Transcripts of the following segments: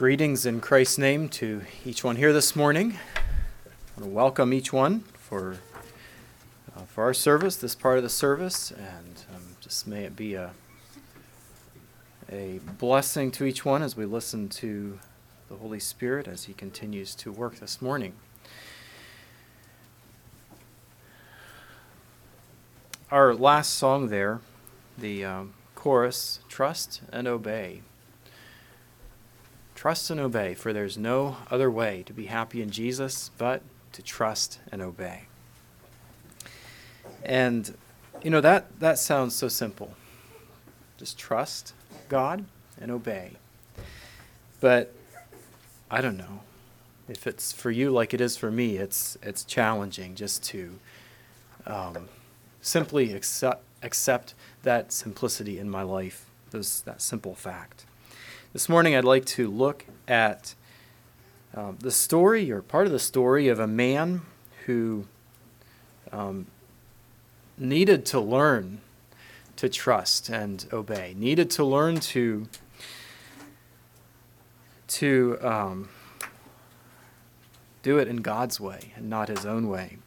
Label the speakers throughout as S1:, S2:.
S1: Greetings in Christ's name to each one here this morning. I want to welcome each one for uh, for our service, this part of the service, and um, just may it be a a blessing to each one as we listen to the Holy Spirit as He continues to work this morning. Our last song there, the um, chorus, "Trust and Obey." Trust and obey, for there's no other way to be happy in Jesus but to trust and obey. And, you know, that, that sounds so simple. Just trust God and obey. But I don't know. If it's for you like it is for me, it's, it's challenging just to um, simply accept, accept that simplicity in my life, those, that simple fact. This morning, I'd like to look at um, the story, or part of the story, of a man who um, needed to learn to trust and obey, needed to learn to to um, do it in God's way and not his own way.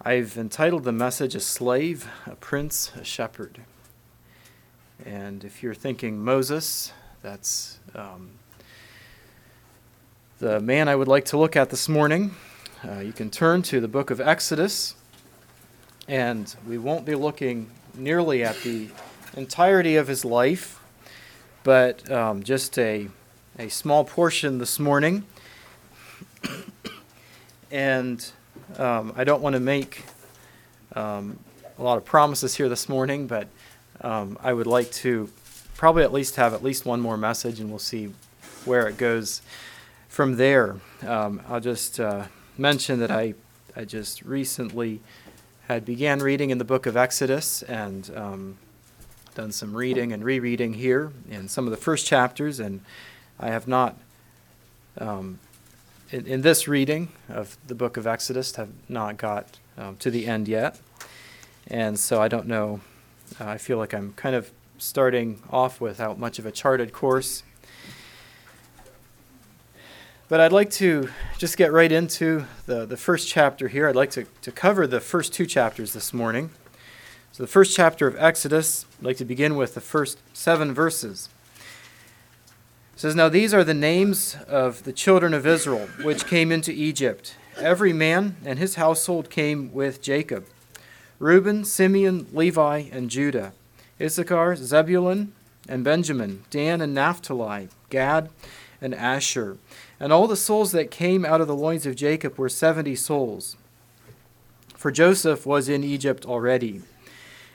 S1: I've entitled the message A Slave, a Prince, a Shepherd. And if you're thinking Moses, that's um, the man I would like to look at this morning. Uh, you can turn to the book of Exodus, and we won't be looking nearly at the entirety of his life, but um, just a, a small portion this morning. and um, I don't want to make um, a lot of promises here this morning, but um, I would like to probably at least have at least one more message, and we'll see where it goes from there. Um, I'll just uh, mention that I, I just recently had began reading in the book of Exodus and um, done some reading and rereading here in some of the first chapters, and I have not. Um, in, in, this reading of the book of Exodus, have not got um, to the end yet, and so I don't know uh, I feel like I'm kind of starting off without much of a charted course. But I'd like to just get right into the, the first chapter here. I'd like to, to cover the first two chapters this morning. So, the first chapter of Exodus, I'd like to begin with the first seven verses. It says, Now these are the names of the children of Israel, which came into Egypt. Every man and his household came with Jacob. Reuben, Simeon, Levi, and Judah, Issachar, Zebulun, and Benjamin, Dan and Naphtali, Gad, and Asher. And all the souls that came out of the loins of Jacob were seventy souls. For Joseph was in Egypt already.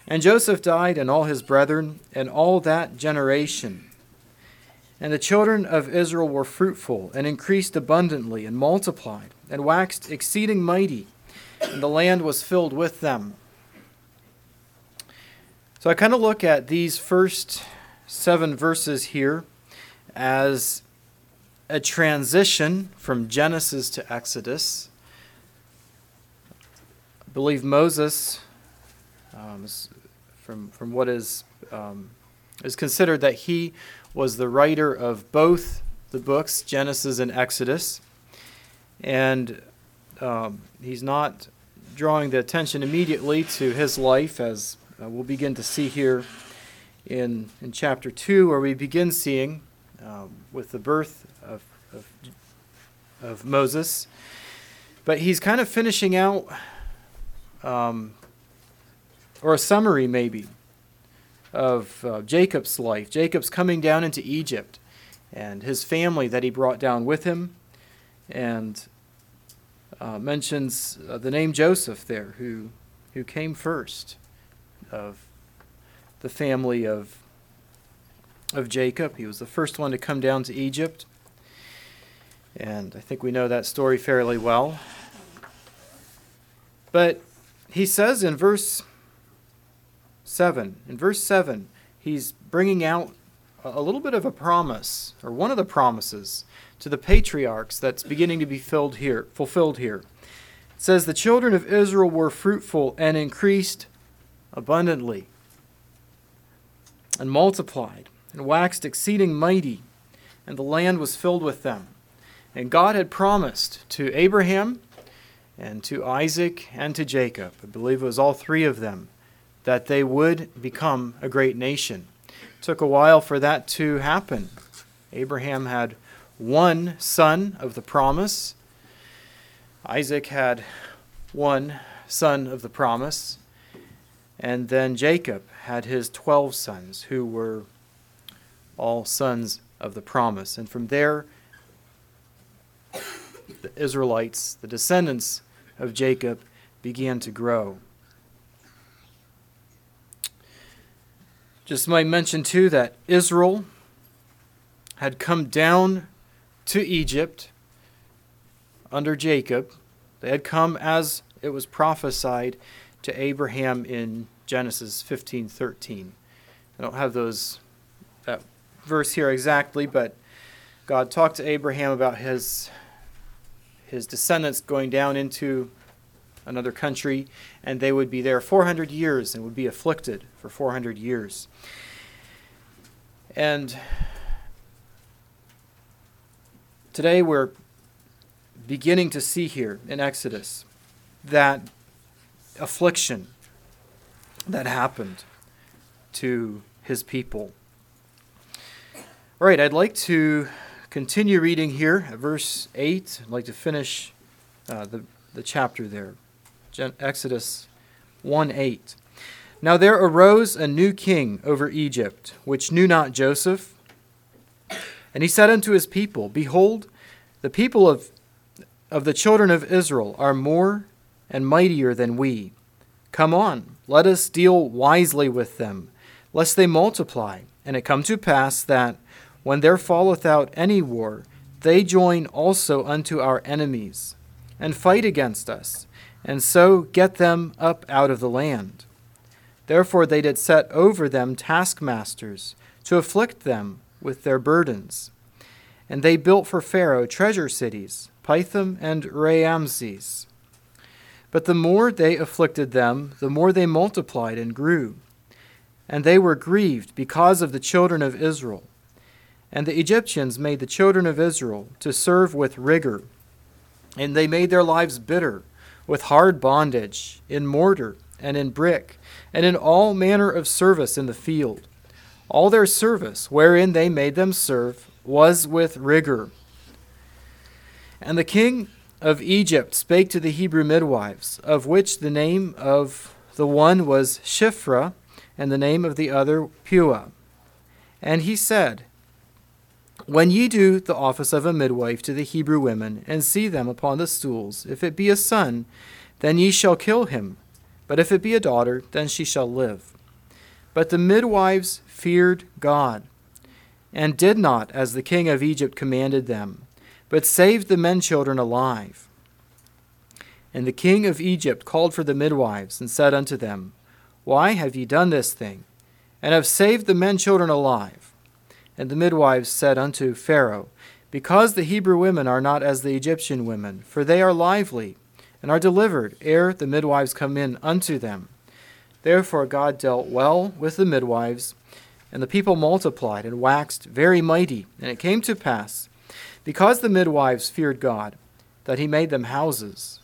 S1: And Joseph died, and all his brethren, and all that generation. And the children of Israel were fruitful, and increased abundantly, and multiplied, and waxed exceeding mighty, and the land was filled with them. So I kind of look at these first seven verses here as a transition from Genesis to Exodus. I believe Moses, um, from, from what is, um, is considered that he was the writer of both the books, Genesis and Exodus. And um, he's not drawing the attention immediately to his life as uh, we'll begin to see here in, in chapter 2, where we begin seeing um, with the birth of, of, of, Moses. But he's kind of finishing out, um, or a summary maybe, of uh, Jacob's life. Jacob's coming down into Egypt and his family that he brought down with him, and uh, mentions uh, the name Joseph there, who, who came first of the family of, of Jacob. He was the first one to come down to Egypt. And I think we know that story fairly well. But he says in verse 7, in verse 7, he's bringing out a little bit of a promise, or one of the promises to the patriarchs that's beginning to be filled here, fulfilled here. It says, The children of Israel were fruitful and increased abundantly, and multiplied, and waxed exceeding mighty, and the land was filled with them. And God had promised to Abraham and to Isaac and to Jacob, I believe it was all three of them, that they would become a great nation. It took a while for that to happen. Abraham had one son of the promise. Isaac had one son of the promise. And then Jacob had his 12 sons, who were all sons of the promise. And from there, the Israelites, the descendants of Jacob, began to grow. Just might mention too that Israel had come down to Egypt under Jacob. They had come as it was prophesied to Abraham in Genesis 15:13. I don't have those that verse here exactly, but God talked to Abraham about his his descendants going down into another country and they would be there 400 years and would be afflicted for 400 years. And today we're beginning to see here in Exodus that affliction that happened to his people. All right, I'd like to continue reading here at verse 8. I'd like to finish uh, the, the chapter there. Gen- Exodus 1 8. Now there arose a new king over Egypt, which knew not Joseph. And he said unto his people, Behold, the people of, of the children of Israel are more and mightier than we. Come on, let us deal wisely with them, lest they multiply. And it come to pass that, when there falleth out any war, they join also unto our enemies, and fight against us, and so get them up out of the land. Therefore they did set over them taskmasters, to afflict them with their burdens. And they built for Pharaoh treasure cities, Pithom and Raamses. But the more they afflicted them, the more they multiplied and grew. And they were grieved because of the children of Israel. And the Egyptians made the children of Israel to serve with rigor. And they made their lives bitter with hard bondage, in mortar and in brick, and in all manner of service in the field. All their service, wherein they made them serve, was with rigor. And the king of Egypt spake to the Hebrew midwives, of which the name of the one was Shiphrah, and the name of the other Puah. And he said, When ye do the office of a midwife to the Hebrew women, and see them upon the stools, if it be a son, then ye shall kill him, but if it be a daughter, then she shall live. But the midwives feared God, and did not as the king of Egypt commanded them but saved the men children alive. And the king of Egypt called for the midwives, and said unto them, Why have ye done this thing, and have saved the men children alive? And the midwives said unto Pharaoh, Because the Hebrew women are not as the Egyptian women, for they are lively, and are delivered ere the midwives come in unto them. Therefore God dealt well with the midwives, and the people multiplied and waxed very mighty. And it came to pass, because the midwives feared God, that he made them houses.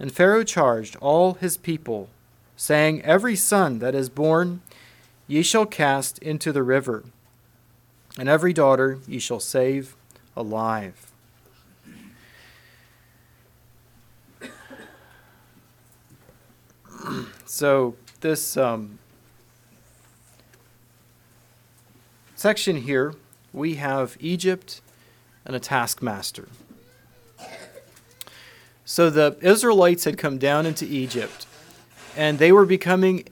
S1: And Pharaoh charged all his people, saying, Every son that is born ye shall cast into the river, and every daughter ye shall save alive. so, this um, section here, we have Egypt and a taskmaster. So the Israelites had come down into Egypt, and they were becoming,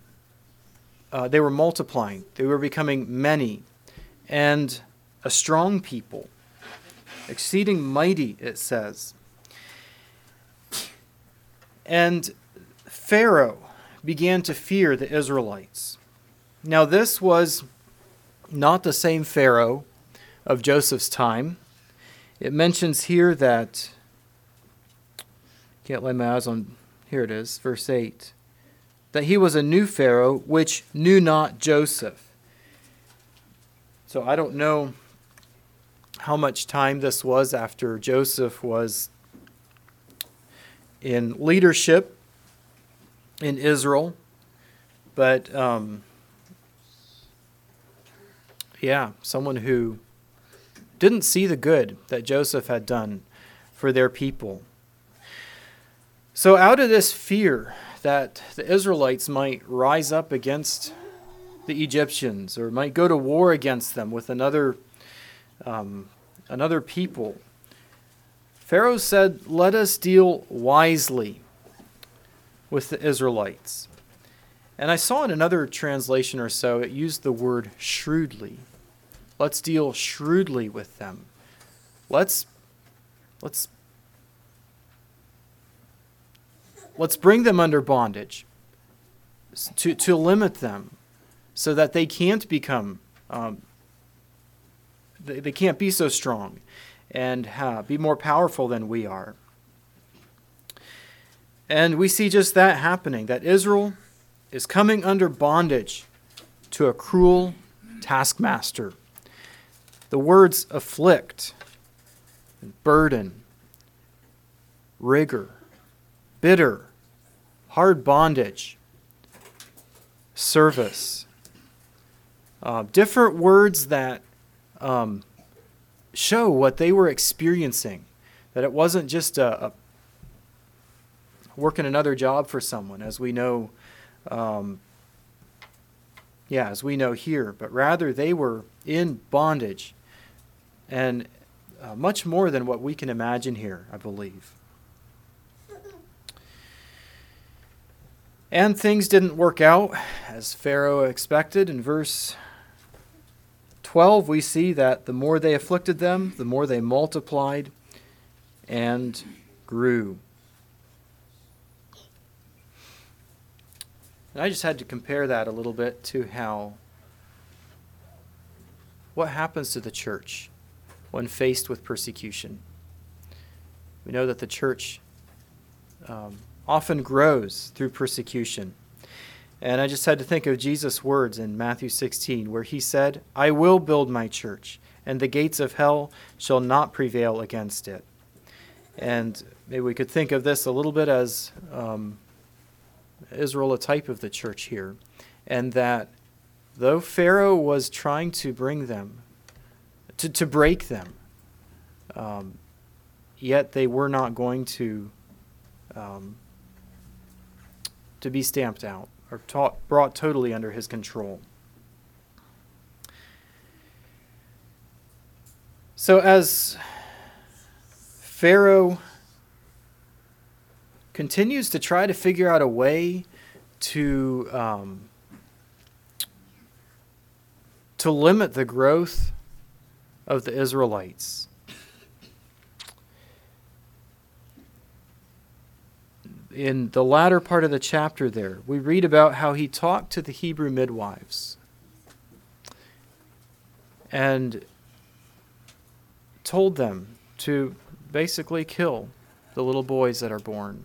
S1: uh, they were multiplying, they were becoming many, and a strong people, exceeding mighty, it says. And Pharaoh began to fear the Israelites. Now, this was not the same Pharaoh of Joseph's time. It mentions here that, can't lay my eyes on, here it is, verse 8, that he was a new Pharaoh which knew not Joseph. So I don't know how much time this was after Joseph was in leadership in Israel. But um, yeah, someone who didn't see the good that Joseph had done for their people. So, out of this fear that the Israelites might rise up against the Egyptians or might go to war against them with another, um, another people, Pharaoh said, Let us deal wisely with the Israelites. And I saw in another translation or so, it used the word shrewdly. Let's deal shrewdly with them. Let's let's let's bring them under bondage to, to limit them so that they can't become um, they, they can't be so strong and uh, be more powerful than we are and we see just that happening that israel is coming under bondage to a cruel taskmaster the words afflict, burden, rigor, bitter, hard bondage, service. Uh, different words that um, show what they were experiencing. That it wasn't just a, a working another job for someone, as we know, um, yeah, as we know here, but rather they were in bondage and uh, much more than what we can imagine here, I believe. And things didn't work out as Pharaoh expected. In verse 12, we see that the more they afflicted them, the more they multiplied and grew. And I just had to compare that a little bit to how what happens to the church when faced with persecution. We know that the church um, often grows through persecution. And I just had to think of Jesus' words in Matthew 16, where he said, I will build my church, and the gates of hell shall not prevail against it. And maybe we could think of this a little bit as um, Israel, a type of the church here, and that though Pharaoh was trying to bring them to, to break them. Um, yet they were not going to um, to be stamped out or taught, brought totally under his control. So as Pharaoh continues to try to figure out a way to um, to limit the growth of the Israelites. In the latter part of the chapter, there, we read about how he talked to the Hebrew midwives and told them to basically kill the little boys that are born.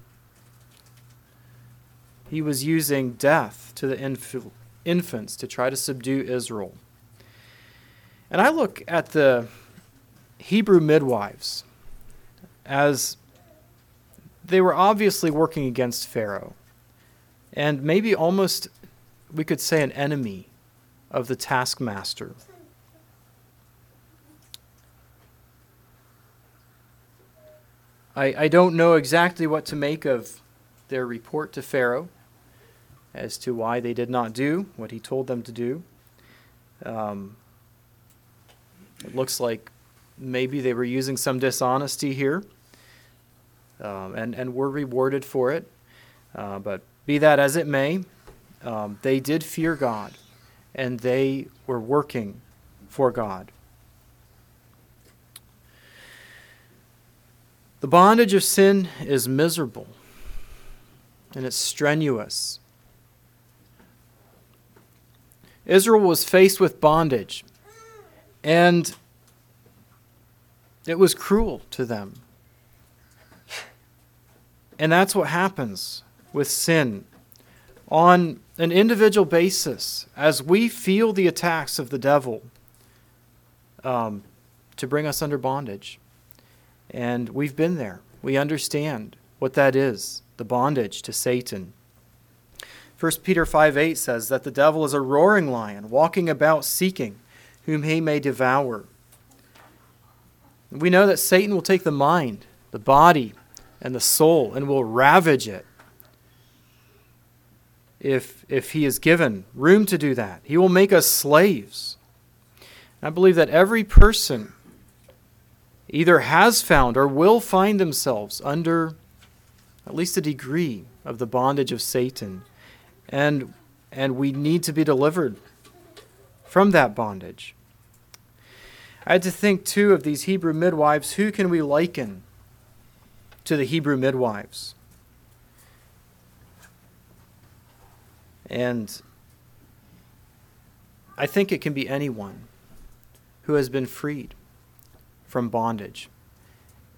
S1: He was using death to the inf- infants to try to subdue Israel. And I look at the Hebrew midwives as they were obviously working against Pharaoh, and maybe almost we could say an enemy of the taskmaster. I, I don't know exactly what to make of their report to Pharaoh as to why they did not do what he told them to do. Um, it looks like maybe they were using some dishonesty here, um, and, and were rewarded for it. Uh, but be that as it may, um, they did fear God, and they were working for God. The bondage of sin is miserable and it's strenuous. Israel was faced with bondage. And it was cruel to them. And that's what happens with sin on an individual basis as we feel the attacks of the devil um, to bring us under bondage. And we've been there. We understand what that is the bondage to Satan. 1 Peter 5 8 says that the devil is a roaring lion, walking about seeking whom he may devour. We know that Satan will take the mind, the body, and the soul and will ravage it if, if he is given room to do that. He will make us slaves. I believe that every person either has found or will find themselves under at least a degree of the bondage of Satan. And, and we need to be delivered from that bondage. I had to think too of these Hebrew midwives. Who can we liken to the Hebrew midwives? And I think it can be anyone who has been freed from bondage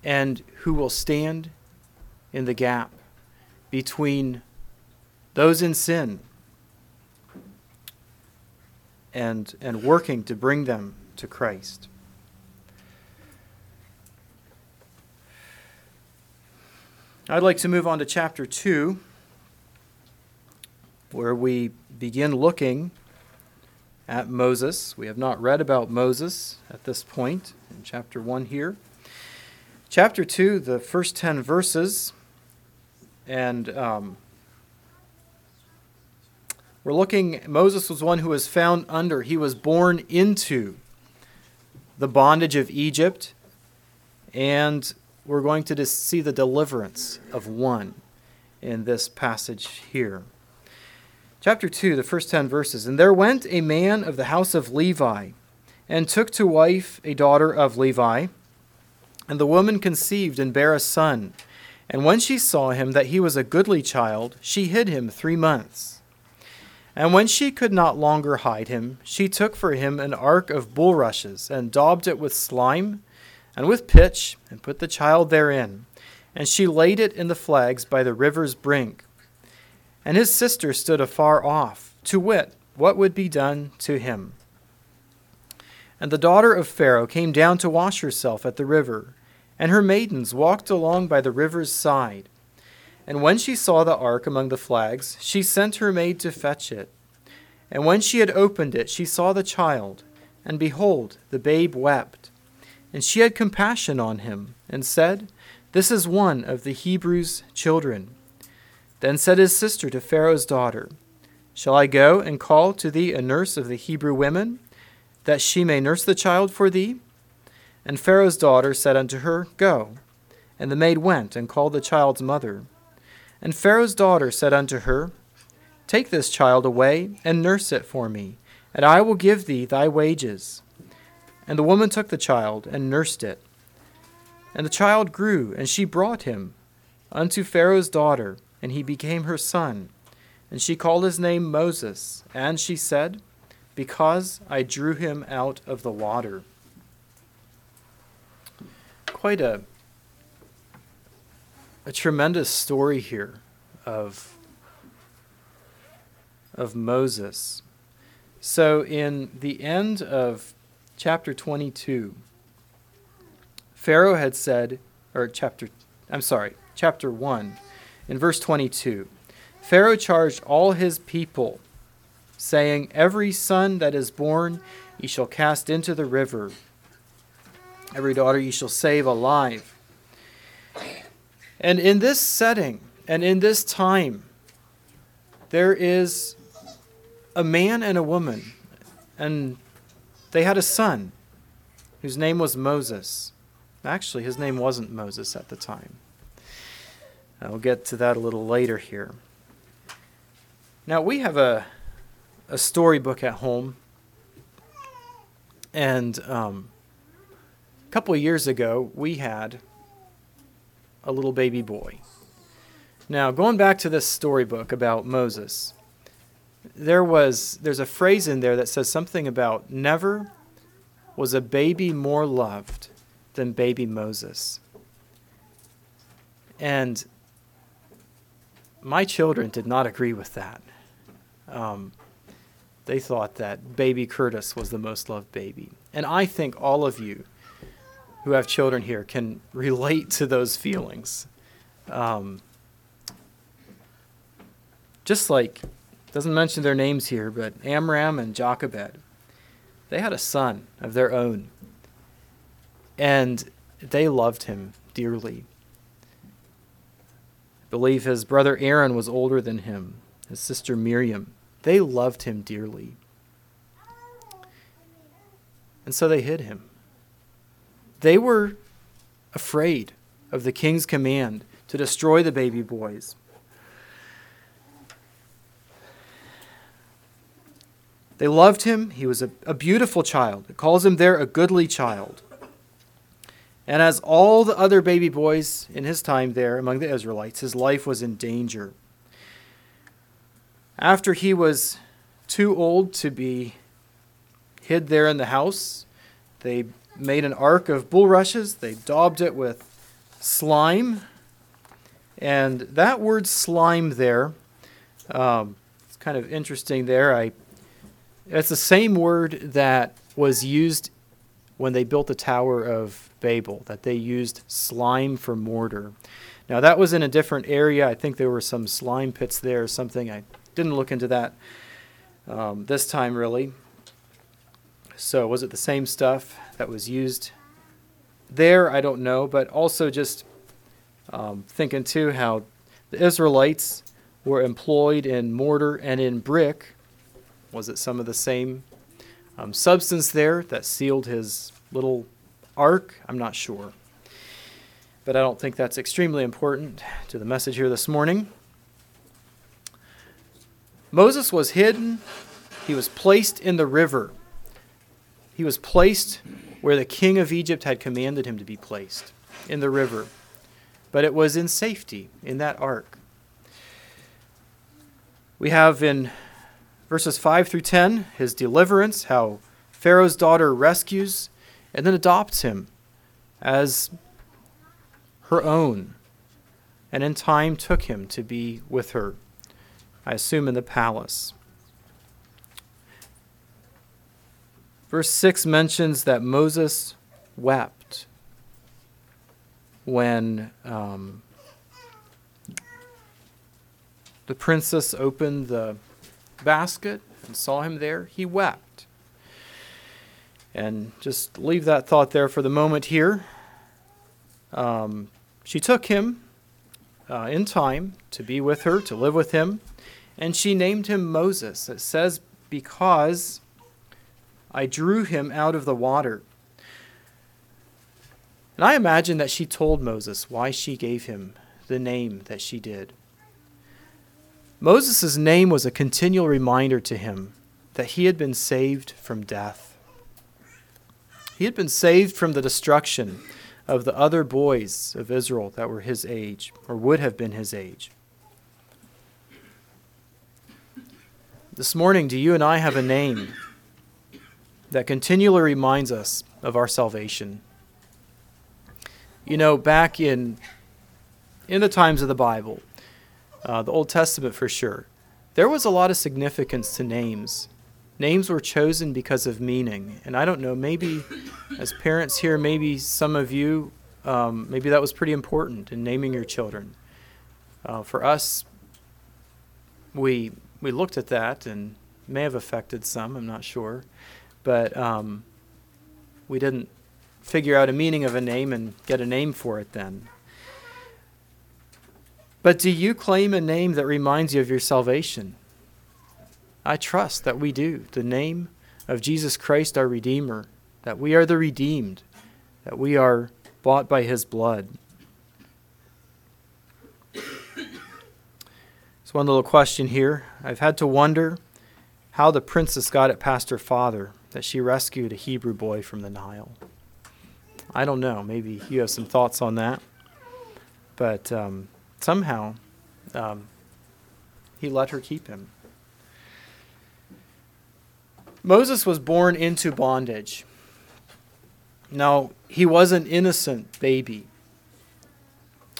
S1: and who will stand in the gap between those in sin and, and working to bring them to Christ. I'd like to move on to chapter 2, where we begin looking at Moses. We have not read about Moses at this point in chapter 1 here. Chapter 2, the first 10 verses, and um, we're looking, Moses was one who was found under, he was born into the bondage of Egypt, and we're going to see the deliverance of one in this passage here. Chapter 2, the first 10 verses. And there went a man of the house of Levi, and took to wife a daughter of Levi. And the woman conceived and bare a son. And when she saw him that he was a goodly child, she hid him three months. And when she could not longer hide him, she took for him an ark of bulrushes, and daubed it with slime and with pitch, and put the child therein. And she laid it in the flags by the river's brink. And his sister stood afar off, to wit, what would be done to him. And the daughter of Pharaoh came down to wash herself at the river, and her maidens walked along by the river's side. And when she saw the ark among the flags, she sent her maid to fetch it. And when she had opened it, she saw the child, and behold, the babe wept. And she had compassion on him, and said, This is one of the Hebrews' children. Then said his sister to Pharaoh's daughter, Shall I go and call to thee a nurse of the Hebrew women, that she may nurse the child for thee? And Pharaoh's daughter said unto her, Go. And the maid went and called the child's mother. And Pharaoh's daughter said unto her, Take this child away and nurse it for me, and I will give thee thy wages. And the woman took the child and nursed it. And the child grew, and she brought him unto Pharaoh's daughter, and he became her son. And she called his name Moses, and she said, Because I drew him out of the water. Quite a, a tremendous story here of, of Moses. So, in the end of chapter 22, Pharaoh had said, or chapter, I'm sorry, chapter 1, in verse 22, Pharaoh charged all his people, saying, Every son that is born ye shall cast into the river, every daughter ye shall save alive. And in this setting and in this time, there is a man and a woman, and they had a son whose name was Moses. Actually, his name wasn't Moses at the time. I'll get to that a little later here. Now, we have a, a storybook at home, and um, a couple of years ago, we had a little baby boy. Now, going back to this storybook about Moses, there was there's a phrase in there that says something about never was a baby more loved than baby Moses. And my children did not agree with that. Um, they thought that baby Curtis was the most loved baby. And I think all of you who have children here can relate to those feelings. Um, just like, doesn't mention their names here, but Amram and Jochebed, they had a son of their own. And they loved him dearly. I believe his brother Aaron was older than him, his sister Miriam. They loved him dearly. And so they hid him. They were afraid of the king's command to destroy the baby boys. They loved him. He was a, a beautiful child. It calls him there a goodly child. And as all the other baby boys in his time there among the Israelites, his life was in danger. After he was too old to be hid there in the house, they made an ark of bulrushes. They daubed it with slime. And that word slime there, um, it's kind of interesting there. I, it's the same word that was used when they built the Tower of Babel, that they used slime for mortar. Now, that was in a different area. I think there were some slime pits there or something. I didn't look into that um, this time, really. So, was it the same stuff that was used there? I don't know. But also, just um, thinking too how the Israelites were employed in mortar and in brick. Was it some of the same um, substance there that sealed his little ark? I'm not sure. But I don't think that's extremely important to the message here this morning. Moses was hidden, he was placed in the river. He was placed where the king of Egypt had commanded him to be placed, in the river. But it was in safety in that ark. We have in verses 5 through 10 his deliverance, how Pharaoh's daughter rescues and then adopts him as her own, and in time took him to be with her, I assume in the palace. Verse 6 mentions that Moses wept when um, the princess opened the basket and saw him there. He wept. And just leave that thought there for the moment here. Um, she took him uh, in time to be with her, to live with him, and she named him Moses. It says, Because I drew him out of the water. And I imagine that she told Moses why she gave him the name that she did. Moses' name was a continual reminder to him that he had been saved from death. He had been saved from the destruction of the other boys of Israel that were his age, or would have been his age. This morning, do you and I have a name that continually reminds us of our salvation? You know, back in in the times of the Bible, uh, the Old Testament for sure, there was a lot of significance to names. Names were chosen because of meaning. And I don't know, maybe as parents here, maybe some of you, um, maybe that was pretty important in naming your children. Uh, for us, we, we looked at that and may have affected some, I'm not sure. But um, we didn't figure out a meaning of a name and get a name for it then. But do you claim a name that reminds you of your salvation? I trust that we do. The name of Jesus Christ, our Redeemer, that we are the redeemed, that we are bought by his blood. So, one little question here. I've had to wonder how the princess got it past her father that she rescued a Hebrew boy from the Nile. I don't know. Maybe you have some thoughts on that. But um, somehow um, he let her keep him. Moses was born into bondage. Now, he was an innocent baby.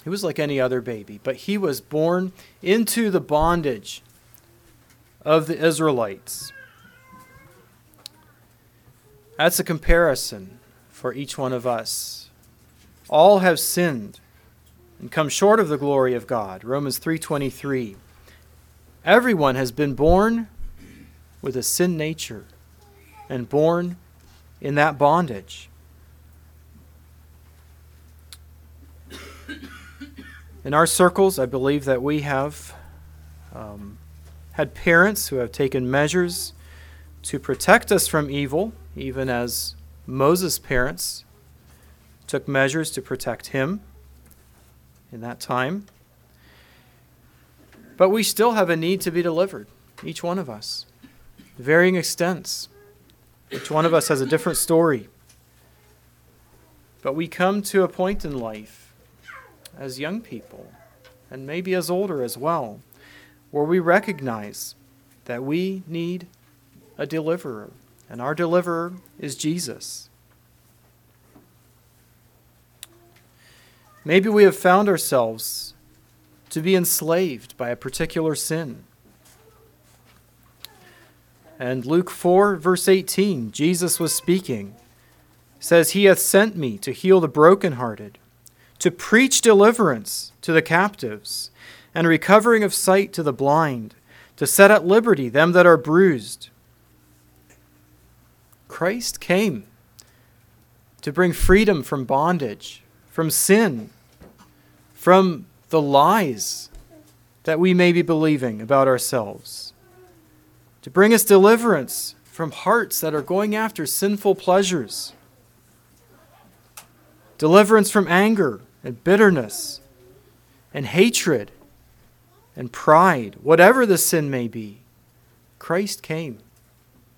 S1: He was like any other baby, but he was born into the bondage of the Israelites. That's a comparison for each one of us All have sinned and come short of the glory of God. Romans 3:23. Everyone has been born with a sin nature and born in that bondage. In our circles, I believe that we have um, had parents who have taken measures to protect us from evil, even as Moses' parents took measures to protect him in that time. But we still have a need to be delivered, each one of us, varying extents. Each one of us has a different story. But we come to a point in life as young people, and maybe as older as well, where we recognize that we need a deliverer, and our deliverer is Jesus. Maybe we have found ourselves to be enslaved by a particular sin. And Luke 4, verse 18, Jesus was speaking, says, He hath sent me to heal the brokenhearted to preach deliverance to the captives, and recovering of sight to the blind, to set at liberty them that are bruised. Christ came to bring freedom from bondage, from sin, from the lies that we may be believing about ourselves, to bring us deliverance from hearts that are going after sinful pleasures, deliverance from anger and bitterness and hatred and pride, whatever the sin may be, Christ came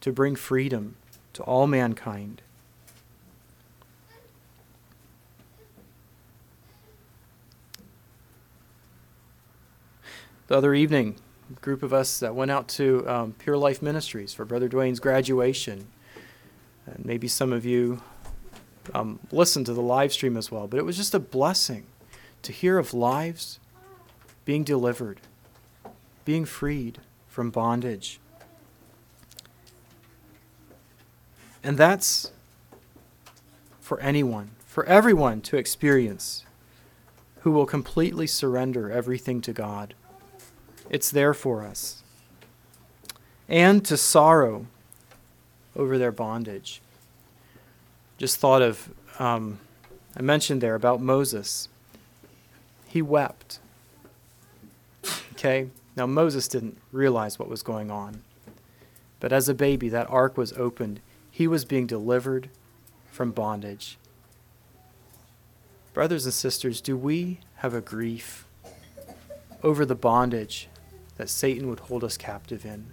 S1: to bring freedom to all mankind. The other evening, a group of us that went out to um, Pure Life Ministries for Brother Dwayne's graduation. And maybe some of you um, listen to the live stream as well. But it was just a blessing to hear of lives being delivered, being freed from bondage. And that's for anyone, for everyone to experience who will completely surrender everything to God. It's there for us. And to sorrow over their bondage just thought of, um, I mentioned there about Moses. He wept. Okay? Now, Moses didn't realize what was going on. But as a baby, that ark was opened. He was being delivered from bondage. Brothers and sisters, do we have a grief over the bondage that Satan would hold us captive in?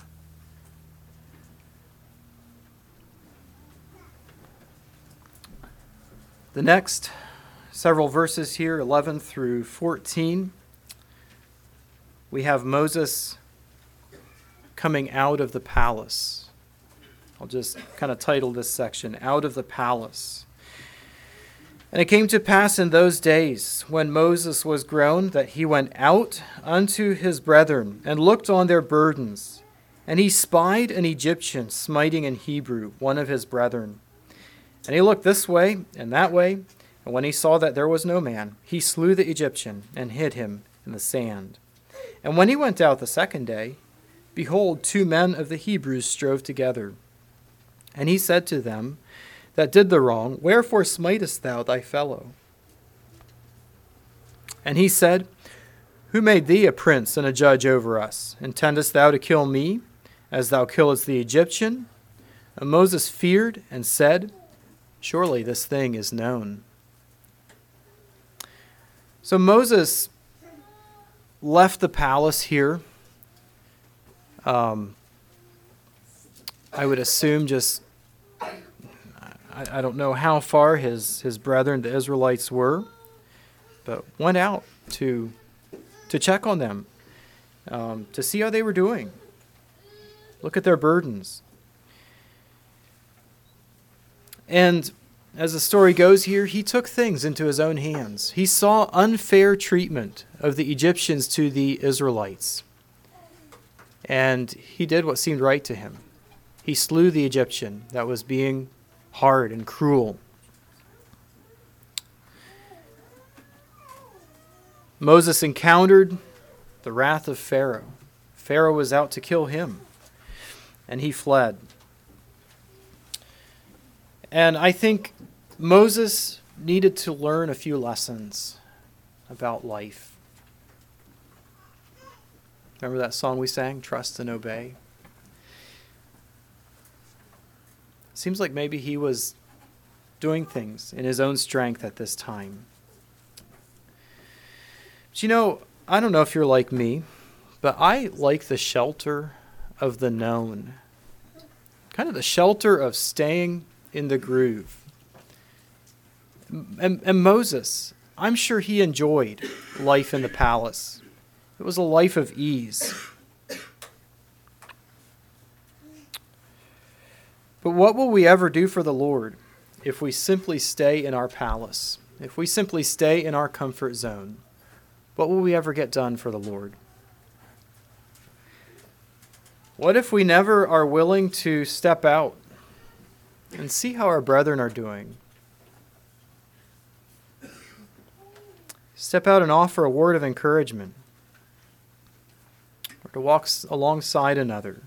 S1: The next several verses here, 11 through 14, we have Moses coming out of the palace. I'll just kind of title this section, Out of the Palace. And it came to pass in those days, when Moses was grown, that he went out unto his brethren, and looked on their burdens. And he spied an Egyptian smiting an Hebrew, one of his brethren. And he looked this way and that way, and when he saw that there was no man, he slew the Egyptian and hid him in the sand. And when he went out the second day, behold, two men of the Hebrews strove together. And he said to them that did the wrong, Wherefore smitest thou thy fellow? And he said, Who made thee a prince and a judge over us? Intendest thou to kill me, as thou killest the Egyptian? And Moses feared and said, Surely this thing is known. So Moses left the palace here. Um, I would assume just, I don't know how far his, his brethren, the Israelites, were, but went out to, to check on them, um, to see how they were doing, look at their burdens. And as the story goes here, he took things into his own hands. He saw unfair treatment of the Egyptians to the Israelites. And he did what seemed right to him. He slew the Egyptian that was being hard and cruel. Moses encountered the wrath of Pharaoh. Pharaoh was out to kill him, and he fled. And I think Moses needed to learn a few lessons about life. Remember that song we sang, Trust and Obey? Seems like maybe he was doing things in his own strength at this time. But you know, I don't know if you're like me, but I like the shelter of the known. Kind of the shelter of staying in the groove. And, and Moses, I'm sure he enjoyed life in the palace. It was a life of ease. But what will we ever do for the Lord if we simply stay in our palace? If we simply stay in our comfort zone? What will we ever get done for the Lord? What if we never are willing to step out and see how our brethren are doing? Step out and offer a word of encouragement or to walk alongside another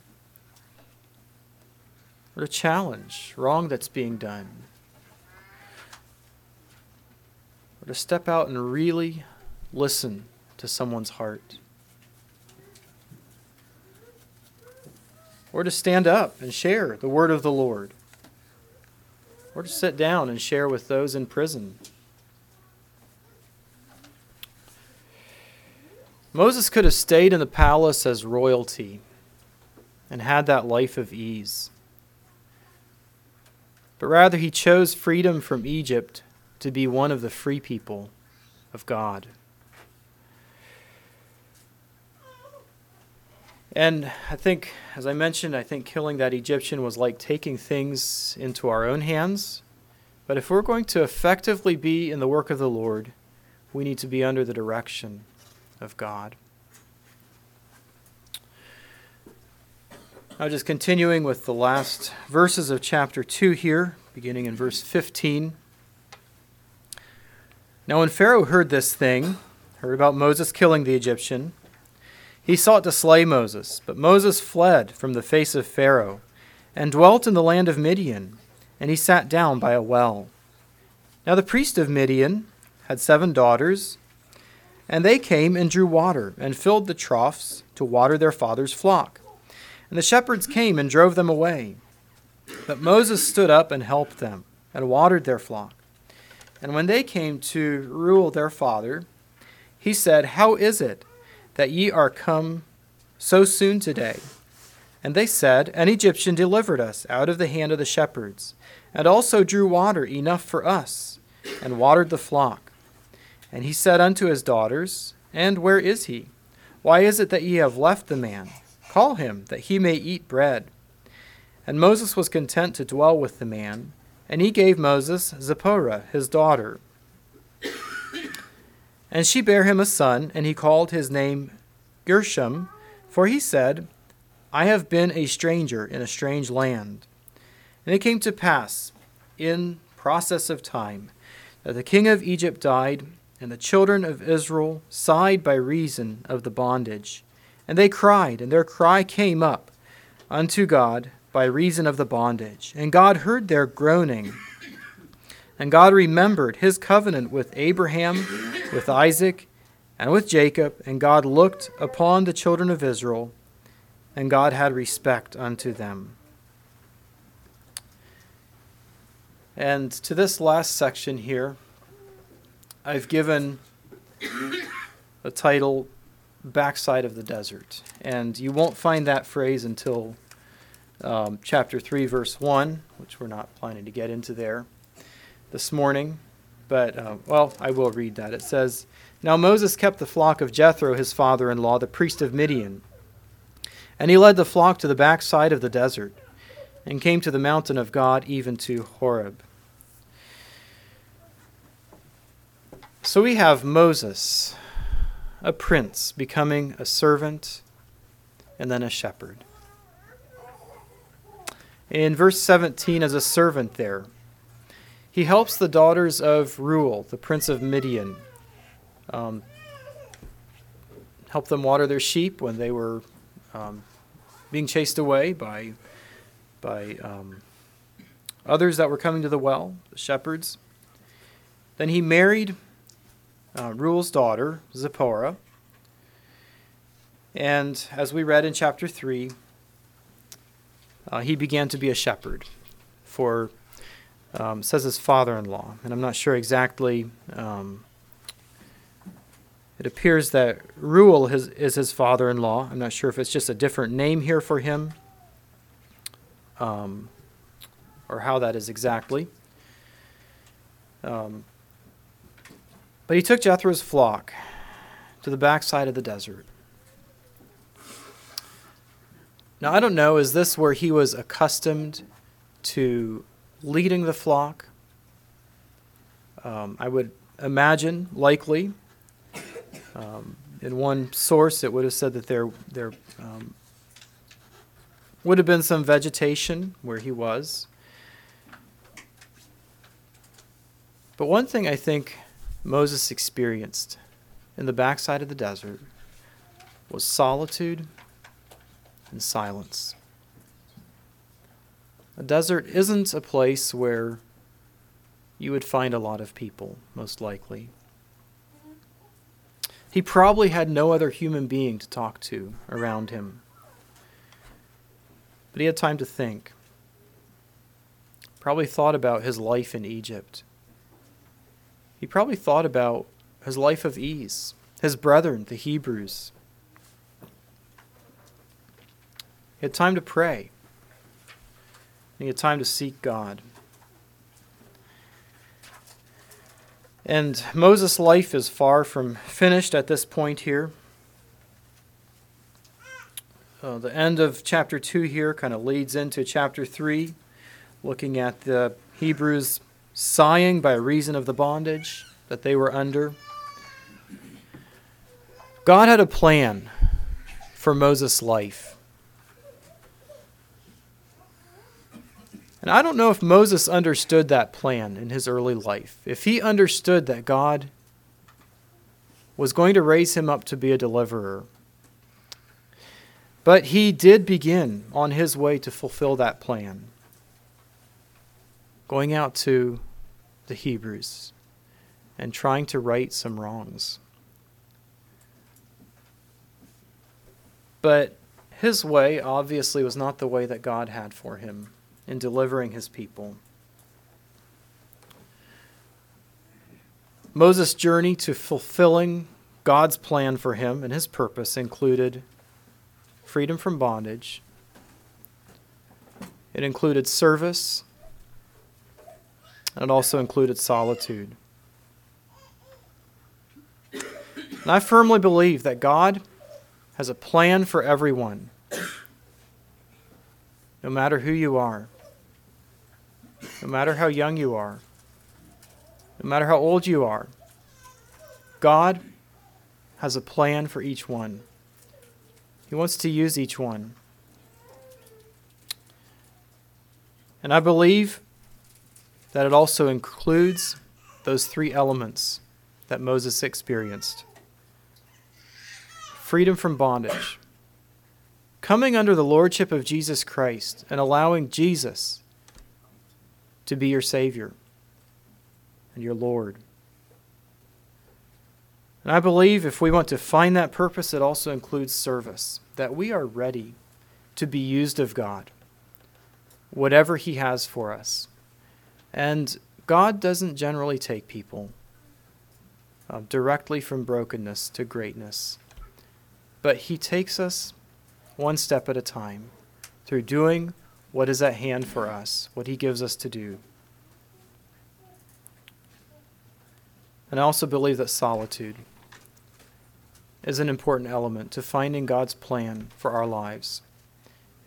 S1: or to challenge wrong that's being done or to step out and really listen to someone's heart. Or to stand up and share the word of the Lord. Or to sit down and share with those in prison. Moses could have stayed in the palace as royalty and had that life of ease. But rather, he chose freedom from Egypt to be one of the free people of God. And I think, as I mentioned, I think killing that Egyptian was like taking things into our own hands. But if we're going to effectively be in the work of the Lord, we need to be under the direction of God. Now, just continuing with the last verses of chapter 2 here, beginning in verse 15. Now, when Pharaoh heard this thing, heard about Moses killing the Egyptian, he sought to slay Moses, but Moses fled from the face of Pharaoh and dwelt in the land of Midian, and he sat down by a well. Now the priest of Midian had seven daughters, and they came and drew water and filled the troughs to water their father's flock. And the shepherds came and drove them away. But Moses stood up and helped them and watered their flock. And when they came to Reuel their father, he said, How is it that ye are come so soon today? And they said, An Egyptian delivered us out of the hand of the shepherds, and also drew water enough for us, and watered the flock. And he said unto his daughters, And where is he? Why is it that ye have left the man? Call him, that he may eat bread. And Moses was content to dwell with the man, and he gave Moses Zipporah, his daughter. And she bare him a son, and he called his name Gershom, for he said, I have been a stranger in a strange land. And it came to pass, in process of time, that the king of Egypt died, and the children of Israel sighed by reason of the bondage. And they cried, and their cry came up unto God by reason of the bondage. And God heard their groaning. And God remembered his covenant with Abraham, with Isaac, and with Jacob. And God looked upon the children of Israel, and God had respect unto them. And to this last section here, I've given the title backside of the desert. And you won't find that phrase until um, chapter 3, verse 1, which we're not planning to get into there this morning. But, uh, well, I will read that. It says Now Moses kept the flock of Jethro, his father in law, the priest of Midian. And he led the flock to the backside of the desert, and came to the mountain of God, even to Horeb. So we have Moses a prince, becoming a servant, and then a shepherd. In verse 17, as a servant there, he helps the daughters of Reuel, the prince of Midian, um, help them water their sheep when they were um, being chased away by, by um, others that were coming to the well, the shepherds. Then he married uh, Reuel's daughter, Zipporah. And as we read in chapter 3, uh, he began to be a shepherd for, um, says his father in law. And I'm not sure exactly. Um, it appears that Reuel is, is his father in law. I'm not sure if it's just a different name here for him um, or how that is exactly. Um, but he took Jethro's flock to the backside of the desert. Now, I don't know, is this where he was accustomed to leading the flock? Um, I would imagine, likely. Um, in one source, it would have said that there, there um, would have been some vegetation where he was. But one thing I think Moses experienced in the backside of the desert was solitude and silence. A desert isn't a place where you would find a lot of people, most likely. He probably had no other human being to talk to around him. But he had time to think. Probably thought about his life in Egypt. He probably thought about his life of ease, his brethren, the Hebrews, He had time to pray. He had time to seek God. And Moses' life is far from finished at this point here. Uh, the end of chapter 2 here kind of leads into chapter 3, looking at the Hebrews sighing by reason of the bondage that they were under. God had a plan for Moses' life. And I don't know if Moses understood that plan in his early life. If he understood that God was going to raise him up to be a deliverer. But he did begin on his way to fulfill that plan, going out to the Hebrews and trying to right some wrongs. But his way obviously was not the way that God had for him in delivering his people. Moses' journey to fulfilling God's plan for him and his purpose included freedom from bondage, it included service, it also included solitude. And I firmly believe that God has a plan for everyone, no matter who you are no matter how young you are, no matter how old you are, God has a plan for each one. He wants to use each one. And I believe that it also includes those three elements that Moses experienced freedom from bondage, coming under the lordship of Jesus Christ, and allowing Jesus to be your Savior and your Lord. And I believe if we want to find that purpose, it also includes service, that we are ready to be used of God, whatever He has for us. And God doesn't generally take people uh, directly from brokenness to greatness, but He takes us one step at a time through doing what is at hand for us, what He gives us to do. And I also believe that solitude is an important element to finding God's plan for our lives.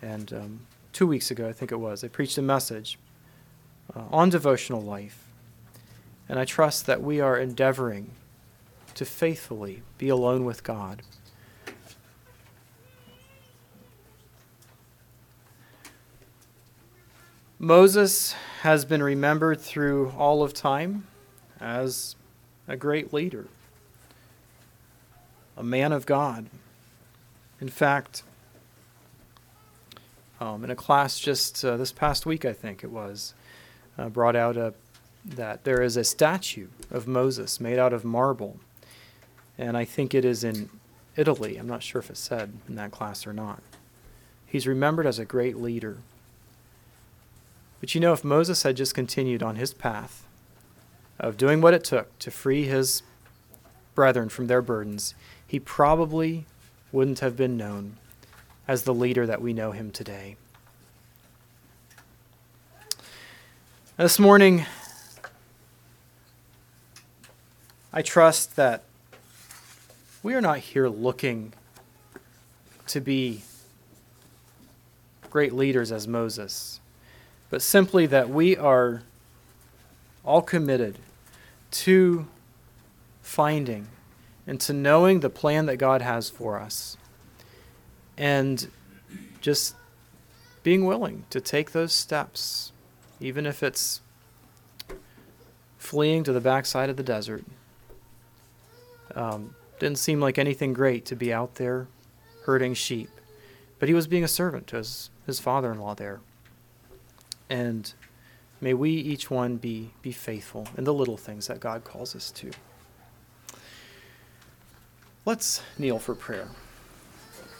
S1: And um, two weeks ago, I think it was, I preached a message uh, on devotional life. And I trust that we are endeavoring to faithfully be alone with God. Moses has been remembered through all of time as a great leader. a man of God. In fact, um, in a class just uh, this past week, I think it was, uh, brought out a, that there is a statue of Moses made out of marble. And I think it is in Italy. I'm not sure if it's said in that class or not. He's remembered as a great leader. But you know, if Moses had just continued on his path of doing what it took to free his brethren from their burdens, he probably wouldn't have been known as the leader that we know him today. This morning, I trust that we are not here looking to be great leaders as Moses, but simply that we are all committed to finding and to knowing the plan that God has for us. And just being willing to take those steps, even if it's fleeing to the backside of the desert. Um, didn't seem like anything great to be out there herding sheep, but he was being a servant to his, his father in law there. And may we each one be, be faithful in the little things that God calls us to. Let's kneel for prayer.